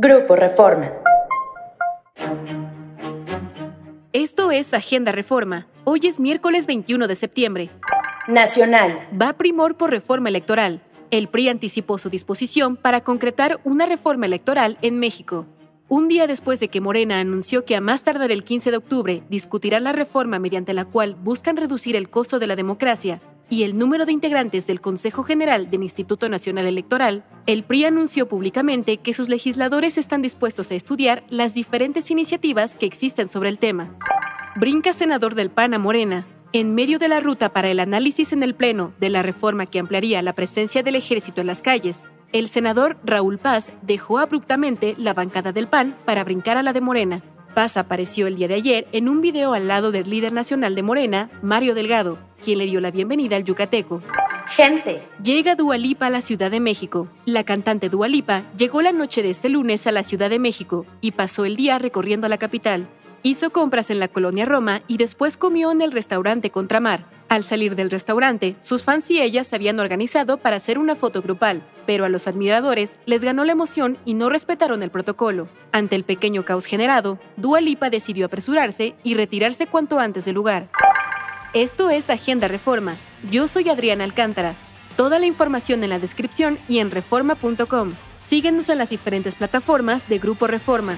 Grupo Reforma. Esto es Agenda Reforma. Hoy es miércoles 21 de septiembre. Nacional. Va primor por reforma electoral. El PRI anticipó su disposición para concretar una reforma electoral en México. Un día después de que Morena anunció que a más tardar el 15 de octubre discutirá la reforma mediante la cual buscan reducir el costo de la democracia y el número de integrantes del Consejo General del Instituto Nacional Electoral, el PRI anunció públicamente que sus legisladores están dispuestos a estudiar las diferentes iniciativas que existen sobre el tema. Brinca senador del PAN a Morena. En medio de la ruta para el análisis en el Pleno de la reforma que ampliaría la presencia del ejército en las calles, el senador Raúl Paz dejó abruptamente la bancada del PAN para brincar a la de Morena. Paz apareció el día de ayer en un video al lado del líder nacional de Morena, Mario Delgado, quien le dio la bienvenida al yucateco. Gente. Llega Dualipa a la Ciudad de México. La cantante Dualipa llegó la noche de este lunes a la Ciudad de México y pasó el día recorriendo la capital. Hizo compras en la colonia Roma y después comió en el restaurante Contramar. Al salir del restaurante, sus fans y ella se habían organizado para hacer una foto grupal, pero a los admiradores les ganó la emoción y no respetaron el protocolo. Ante el pequeño caos generado, Dua Lipa decidió apresurarse y retirarse cuanto antes del lugar. Esto es Agenda Reforma. Yo soy Adriana Alcántara. Toda la información en la descripción y en reforma.com. Síguenos en las diferentes plataformas de Grupo Reforma.